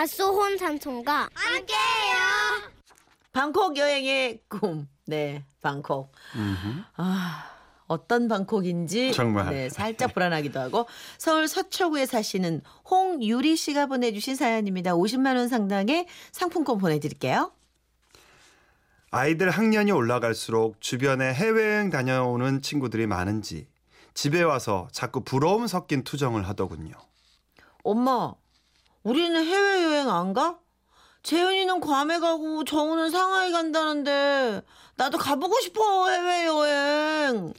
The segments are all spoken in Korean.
밭소혼 삼촌과 함께해요. 방콕 여행의 꿈. 네, 방콕. 아, 어떤 방콕인지 정말. 네, 살짝 불안하기도 하고 서울 서초구에 사시는 홍유리 씨가 보내주신 사연입니다. 50만 원 상당의 상품권 보내드릴게요. 아이들 학년이 올라갈수록 주변에 해외여행 다녀오는 친구들이 많은지 집에 와서 자꾸 부러움 섞인 투정을 하더군요. 엄마, 우리는 해외여행 안 가? 재윤이는 괌에 가고 정우는 상하이 간다는데 나도 가보고 싶어 해외여행.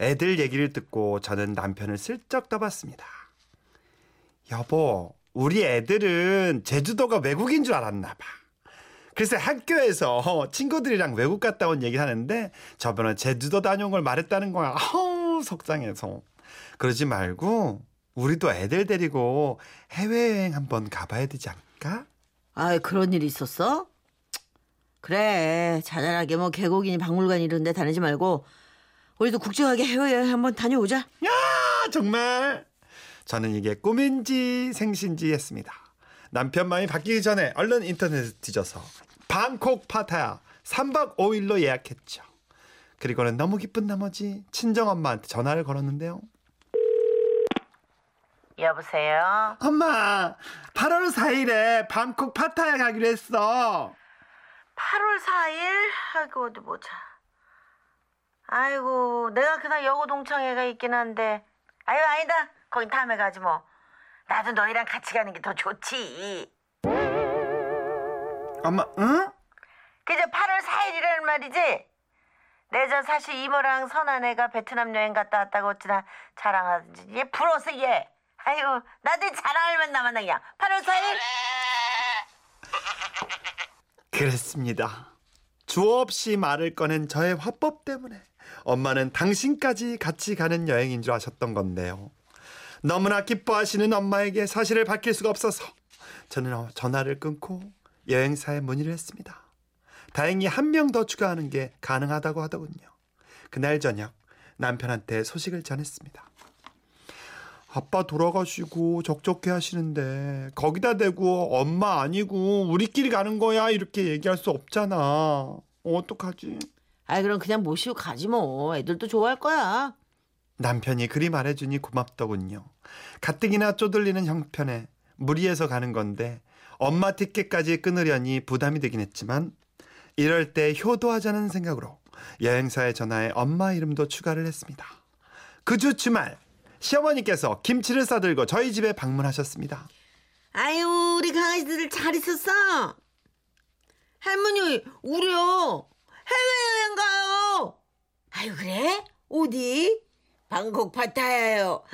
애들 얘기를 듣고 저는 남편을 슬쩍 떠봤습니다. 여보, 우리 애들은 제주도가 외국인 줄 알았나 봐. 글쎄 학교에서 친구들이랑 외국 갔다 온 얘기 하는데 저번에 제주도 다녀온 걸 말했다는 거야. 아우 속상해서. 그러지 말고 우리도 애들 데리고 해외여행 한번 가봐야 되지 않을까? 아, 그런 일이 있었어? 그래, 자잘하게 뭐 계곡이니 박물관 이런 데 다니지 말고 우리도 국제하게 해외여행 한번 다녀오자. 야 정말 저는 이게 꿈인지 생신지 했습니다. 남편 마음이 바뀌기 전에 얼른 인터넷에 뒤져서 방콕 파타야 3박 5일로 예약했죠. 그리고는 너무 기쁜 나머지 친정엄마한테 전화를 걸었는데요. 여보세요? 엄마 8월 4일에 방콕 파타야 가기로 했어. 8월 4일? 아이고, 어디 보자. 아이고, 내가 그날 여고 동창회가 있긴 한데. 아유, 아니다. 거긴 다음에 가지 뭐. 나도 너희랑 같이 가는 게 더 좋지. 엄마 응? 그저 8월 4일이라는 말이지? 내전 사실 이모랑 선아내가 베트남 여행 갔다 왔다고 어찌나 자랑하든지. 얘 부러워서 얘. 아이고, 나도 자랑할 만 남았나 그냥. 8월 4일? 그랬습니다. 주어 없이 말을 꺼낸 저의 화법 때문에 엄마는 당신까지 같이 가는 여행인 줄 아셨던 건데요. 너무나 기뻐하시는 엄마에게 사실을 밝힐 수가 없어서 저는 어, 전화를 끊고 여행사에 문의를 했습니다. 다행히 한 명 더 추가하는 게 가능하다고 하더군요. 그날 저녁 남편한테 소식을 전했습니다. 아빠 돌아가시고 적적해 하시는데 거기다 대고 엄마 아니고 우리끼리 가는 거야 이렇게 얘기할 수 없잖아. 어떡하지? 아이, 그럼 그냥 모시고 가지 뭐. 애들도 좋아할 거야. 남편이 그리 말해주니 고맙더군요. 가뜩이나 쪼들리는 형편에 무리해서 가는 건데 엄마 티켓까지 끊으려니 부담이 되긴 했지만 이럴 때 효도하자는 생각으로 여행사에 전화해 엄마 이름도 추가를 했습니다. 그 주 주말 시어머니께서 김치를 싸들고 저희 집에 방문하셨습니다. 아유, 우리 강아지들 잘 있었어? 할머니, 우리요. 해외여행 가요. 아유, 그래? 어디? 방콕 파타야요.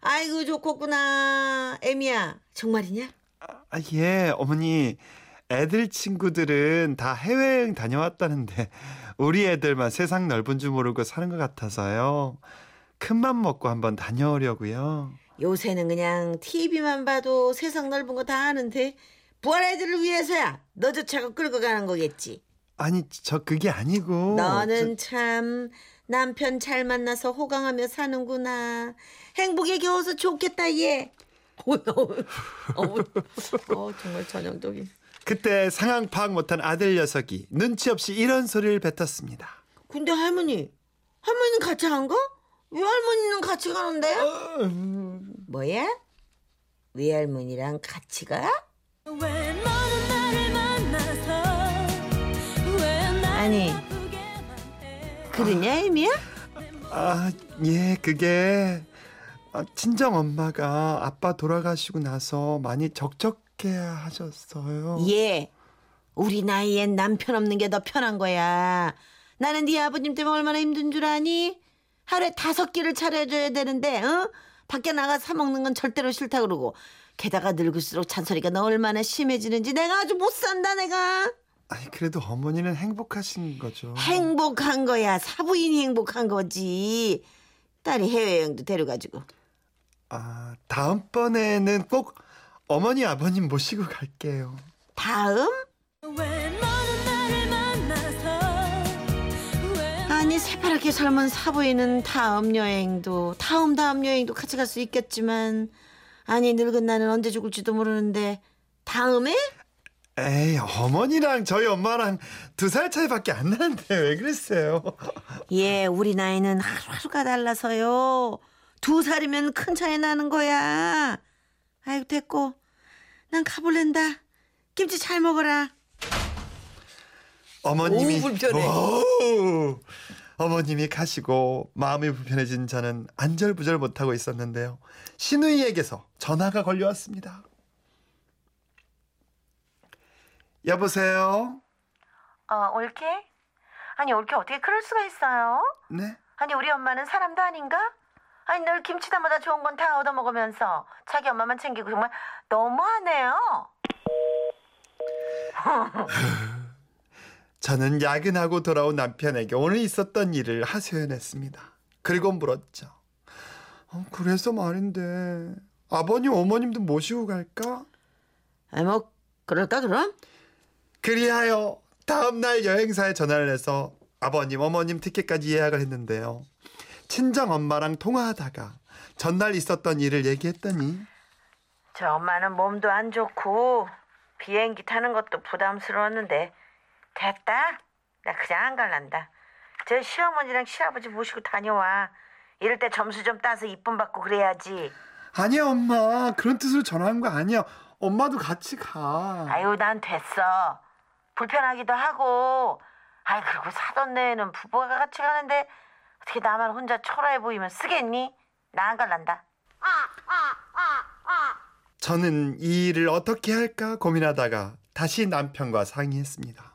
아이고, 좋겠구나. 애미야, 정말이냐? 아, 예, 어머니. 애들 친구들은 다 해외여행 다녀왔다는데 우리 애들만 세상 넓은 줄 모르고 사는 것 같아서요. 큰맘 먹고 한번 다녀오려고요. 요새는 그냥 TV만 봐도 세상 넓은 거 다 아는데 부활 애들을 위해서야 너조차가 끌고 가는 거겠지. 아니 저 그게 아니고 너는 참 남편 잘 만나서 호강하며 사는구나. 행복에 겨워서 좋겠다 얘. 어, 어, 어, 정말 전형적인. 저- 그때 상황 파악 못한 아들 녀석이 눈치 없이 이런 소리를 뱉었습니다. 근데 할머니, 할머니는 같이 안 가? 왜 할머니는 같이 가는데? 뭐야? 외할머니랑 같이 가? 아니, 그러냐, 애미야? 아, 예, 그게 아, 친정 엄마가 아빠 돌아가시고 나서 많이 적적해 하셨어요. 예. 우리 나이엔 남편 없는 게 더 편한 거야. 나는 네 아버님 때문에 얼마나 힘든 줄 아니? 하루에 다섯 끼를 차려줘야 되는데, 어? 밖에 나가 사 먹는 건 절대로 싫다 그러고. 게다가 늙을수록 잔소리가 너 얼마나 심해지는지 내가 아주 못 산다, 내가. 아니 그래도 어머니는 행복하신 거죠. 행복한 거야. 사부인이 행복한 거지. 딸이 해외여행도 데려가지고. 아, 다음번에는 꼭 어머니 아버님 모시고 갈게요. 다음? 아니 새파랗게 젊은 사부인은 다음 여행도 다음 다음 여행도 같이 갈 수 있겠지만 아니 늙은 나는 언제 죽을지도 모르는데 다음에? 에이 어머니랑 저희 엄마랑 두 살 차이밖에 안 나는데 왜 그랬어요? 예, 우리 나이는 하루하루가 달라서요. 두 살이면 큰 차이 나는 거야. 아이고, 됐고. 난 가볼랜다. 김치 잘 먹어라. 어머님이 오, 불편해. 오, 어머님이 가시고 마음이 불편해진 저는 안절부절 못하고 있었는데요. 신우이에게서 전화가 걸려왔습니다. 여보세요. 어, 올케? 아니, 올케 어떻게 그럴 수가 있어요? 네. 아니, 우리 엄마는 사람도 아닌가? 아니, 늘 김치 담보다 좋은 건 다 얻어먹으면서 자기 엄마만 챙기고 정말 너무하네요. 저는 야근하고 돌아온 남편에게 오늘 있었던 일을 하소연했습니다. 그리고 물었죠. 어, 그래서 말인데 아버님 어머님도 모시고 갈까? 아, 뭐, 그럴까, 그럼? 그리하여 다음날 여행사에 전화를 해서 아버님 어머님 티켓까지 예약을 했는데요. 친정 엄마랑 통화하다가 전날 있었던 일을 얘기했더니 저 엄마는 몸도 안 좋고 비행기 타는 것도 부담스러웠는데 됐다. 나 그냥 안 갈란다. 저 시어머니랑 시아버지 모시고 다녀와. 이럴 때 점수 좀 따서 이쁨 받고 그래야지. 아니야 엄마 그런 뜻으로 전화한 거 아니야. 엄마도 같이 가. 아유, 난 됐어. 불편하기도 하고. 아이, 그리고 사돈 내에는 부부가 같이 가는데 어떻게 나만 혼자 초라해 보이면 쓰겠니? 나 안 갈란다. 저는 이 일을 어떻게 할까 고민하다가 다시 남편과 상의했습니다.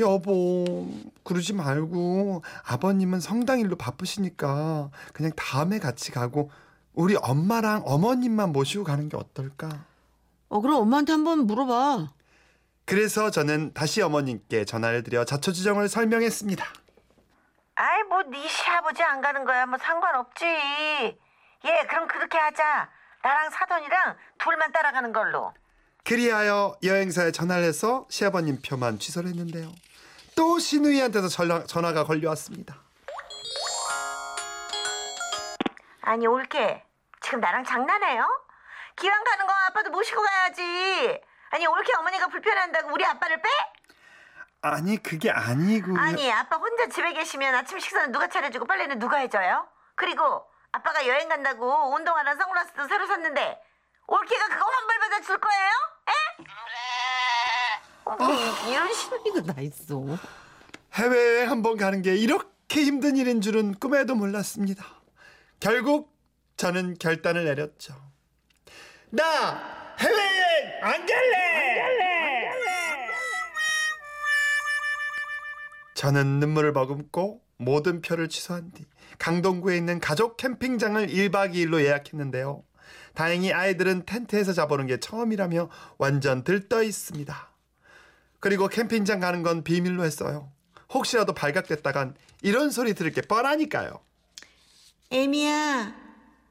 여보, 그러지 말고 아버님은 성당 일로 바쁘시니까 그냥 다음에 같이 가고 우리 엄마랑 어머님만 모시고 가는 게 어떨까? 어, 그럼 엄마한테 한번 물어봐. 그래서 저는 다시 어머님께 전화를 드려 자초지정을 설명했습니다. 아이, 뭐, 네 시아버지 안 가는 거야. 뭐 상관없지. 예, 그럼 그렇게 하자. 나랑 사돈이랑 둘만 따라가는 걸로. 그리하여 여행사에 전화를 해서 시아버님 표만 취소를 했는데요. 또 신우이한테서 전화, 전화가 걸려왔습니다. 아니, 올게. 지금 나랑 장난해요? 기왕 가는 거 아빠도 모시고 가야지. 아니, 올케 어머니가 불편한다고 우리 아빠를 빼? 아니 그게 아니고 아니 아빠 혼자 집에 계시면 아침 식사는 누가 차려주고 빨래는 누가 해줘요? 그리고 아빠가 여행 간다고 운동화랑 선글라스도 새로 샀는데 올케가 그거 환불 받아 줄 거예요? 에? 이런 신우이가 다 있어. 해외여행 한번 가는 게 이렇게 힘든 일인 줄은 꿈에도 몰랐습니다. 결국 저는 결단을 내렸죠. 나 해외여행 안 갈래! 저는 눈물을 머금고 모든 표를 취소한 뒤 강동구에 있는 가족 캠핑장을 1박 2일로 예약했는데요. 다행히 아이들은 텐트에서 자보는 게 처음이라며 완전 들떠 있습니다. 그리고 캠핑장 가는 건 비밀로 했어요. 혹시라도 발각됐다간 이런 소리 들을 게 뻔하니까요. 에미야,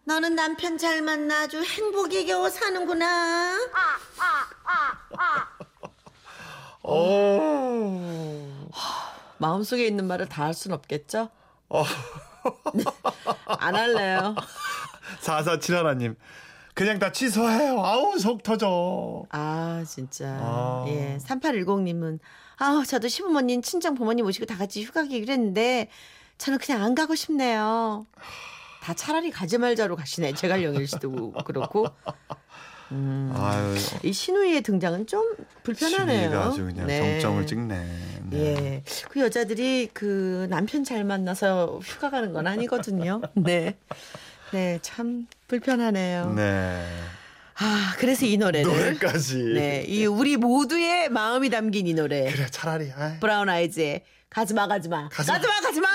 너는 남편 잘 만나 아주 행복에 겨워 사는구나. 오. 마음속에 있는 말을 다 할 순 없겠죠? 어. 안 할래요. 4471님. 그냥 다 취소해요. 아우, 속 터져. 아, 진짜. 아. 예. 3810님은, 아우, 저도 시부모님, 친정 부모님 모시고 다 같이 휴가 가기로 했는데, 저는 그냥 안 가고 싶네요. 다 차라리 가지 말자로 가시네. 제갈영일 씨도 그렇고. 아유, 이 신우이의 등장은 좀 불편하네요. 신이가 아주 그냥 네. 정점을 찍네. 네. 예. 그 여자들이 그 남편 잘 만나서 휴가 가는 건 아니거든요. 네. 네, 참 불편하네요. 네. 아, 그래서 이 노래를. 노래까지. 네. 이 우리 모두의 마음이 담긴 이 노래. 그래, 차라리. 아이. 브라운 아이즈의 가지마, 가지마. 가지마. 가지마, 가지마!